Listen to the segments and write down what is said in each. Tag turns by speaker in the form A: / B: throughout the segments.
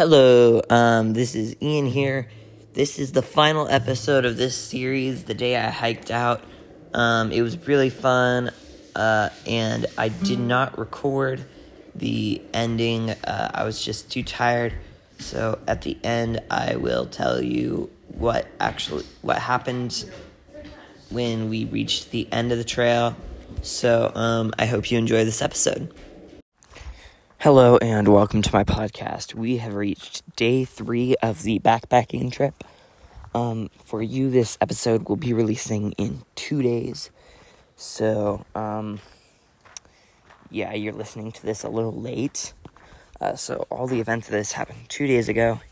A: Hello, um, this is Ian here. This is the final episode of this series, The Day I Hiked Out. Um, it was really fun, uh, and I did not record the ending. Uh, I was just too tired. So at the end, I will tell you what actually what happened when we reached the end of the trail. So um, I hope you enjoy this episode. Hello and welcome to my podcast. We have reached day three of the backpacking trip. Um, for you, this episode will be releasing in two days. So, um, yeah, you're listening to this a little late. Uh, so, all the events of this happened two days ago.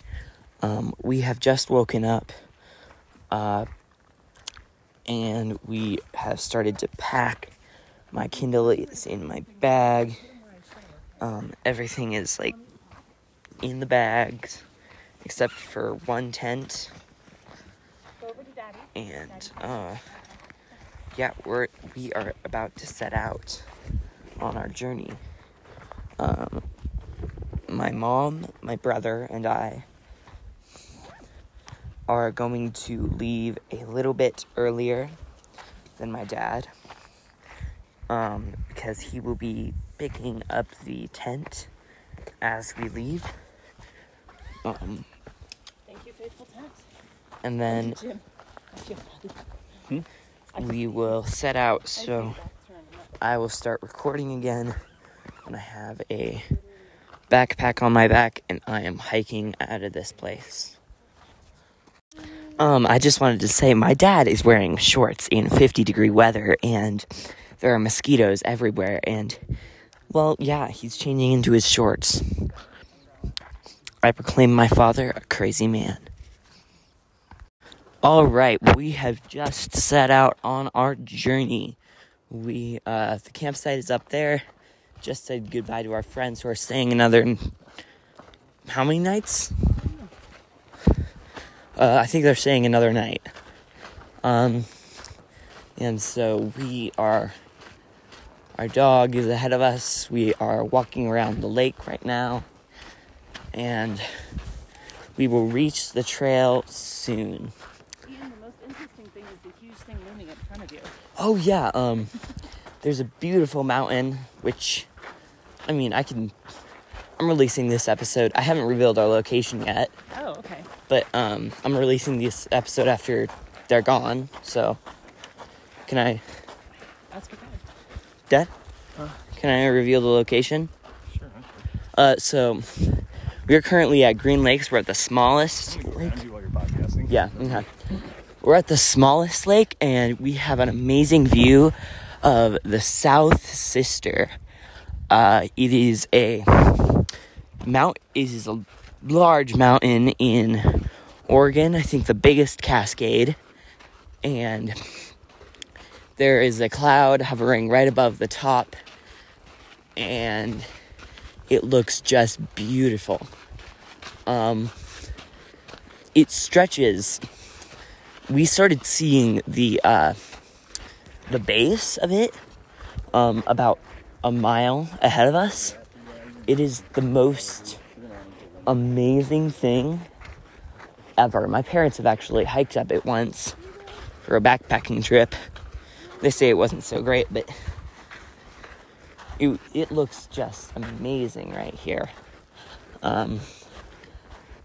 A: Um, we have just woken up, uh, and we have started to pack. My Kindle is in my bag um, everything is like in the bags except for one tent. And uh, yeah, we're we are about to set out on our journey. Um, my mom, my brother, and I are going to leave a little bit earlier than my dad um, because he will be picking up the tent as we leave. Um,
B: Thank you, faithful tent.
A: and then
B: Jim. I
A: we will set out. So I will start recording again when I have a backpack on my back and I am hiking out of this place. Um, I just wanted to say my dad is wearing shorts in 50 degree weather and there are mosquitoes everywhere and well, yeah, he's changing into his shorts. I proclaim my father a crazy man. All right, we have just set out on our journey. We uh the campsite is up there. Just said goodbye to our friends who are staying another how many nights? Uh, I think they're staying another night. Um and so we are our dog is ahead of us. We are walking around the lake right now. And we will reach the trail soon.
B: Ian, the most interesting thing is the huge thing looming in front of you.
A: Oh yeah, um there's a beautiful mountain which I mean, I can I'm releasing this episode. I haven't revealed our location yet,
B: Oh, okay.
A: but um I'm releasing this episode after they're gone. So can I
B: That's
A: Dad? Can I reveal the location?
C: Sure.
A: Uh so we're currently at Green Lakes. We're at the smallest lake.
C: Behind you while you're podcasting.
A: Yeah, okay. We're at the smallest lake and we have an amazing view of the South Sister. Uh, it is a mount it is a large mountain in Oregon, I think the biggest cascade. And there is a cloud hovering right above the top and it looks just beautiful. Um it stretches. We started seeing the uh, the base of it um, about a mile ahead of us. It is the most amazing thing ever. My parents have actually hiked up it once for a backpacking trip. They say it wasn't so great, but it, it looks just amazing right here. Um,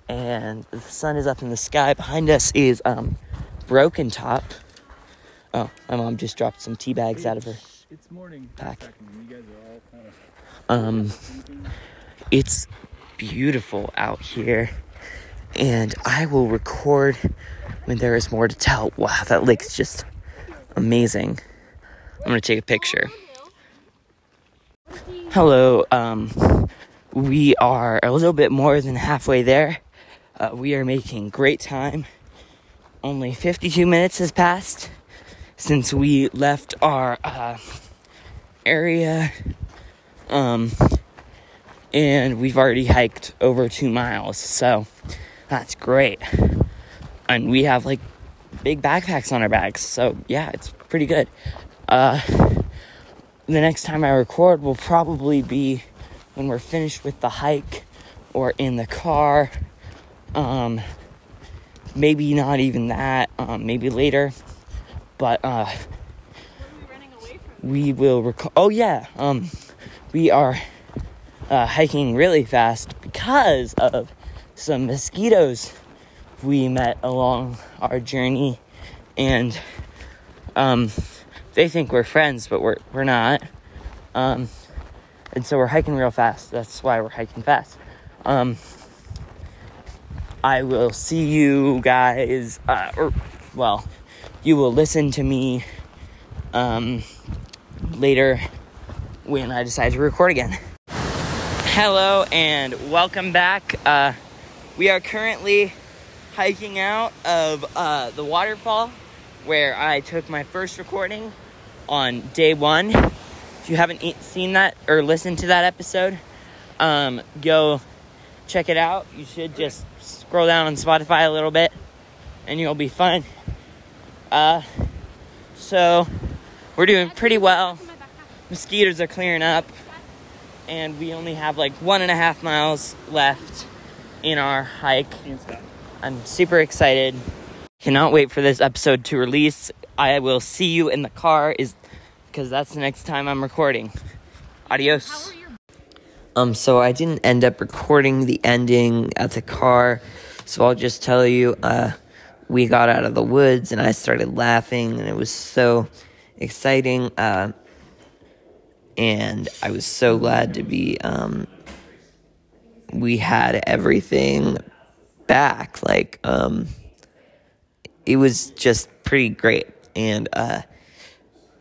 A: and the sun is up in the sky. Behind us is um, Broken Top. Oh, my mom just dropped some tea bags out of her.
C: It's morning.
A: Pack.
C: You guys are all kind of
A: Um, it's beautiful out here, and I will record when there is more to tell. Wow, that lake's just amazing. I'm gonna take a picture. Hello, um, we are a little bit more than halfway there. Uh, we are making great time. Only 52 minutes has passed since we left our uh, area. Um, and we've already hiked over two miles, so that's great. And we have like big backpacks on our backs, so yeah, it's pretty good. Uh, the next time I record will probably be when we're finished with the hike or in the car. Um, maybe not even that. Um, maybe later, but uh, we will record. Oh yeah, um, we are uh, hiking really fast because of some mosquitoes we met along our journey, and um, they think we're friends, but we're we're not. Um, and so we're hiking real fast. That's why we're hiking fast. Um, I will see you guys, uh, or well, you will listen to me um, later when I decide to record again. Hello and welcome back. Uh, we are currently hiking out of uh, the waterfall where I took my first recording on day one. If you haven't e- seen that or listened to that episode, um, go check it out. You should just scroll down on Spotify a little bit and you'll be fine. Uh, so, we're doing pretty well. Mosquitoes are clearing up, and we only have like one and a half miles left in our hike. I'm super excited. Cannot wait for this episode to release. I will see you in the car is because that's the next time I'm recording. Adios. Um, so I didn't end up recording the ending at the car, so I'll just tell you, uh, we got out of the woods and I started laughing, and it was so exciting. Uh, and I was so glad to be, um, we had everything back. Like, um, it was just pretty great. And, uh,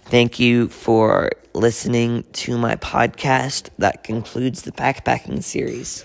A: Thank you for listening to my podcast. That concludes the backpacking series.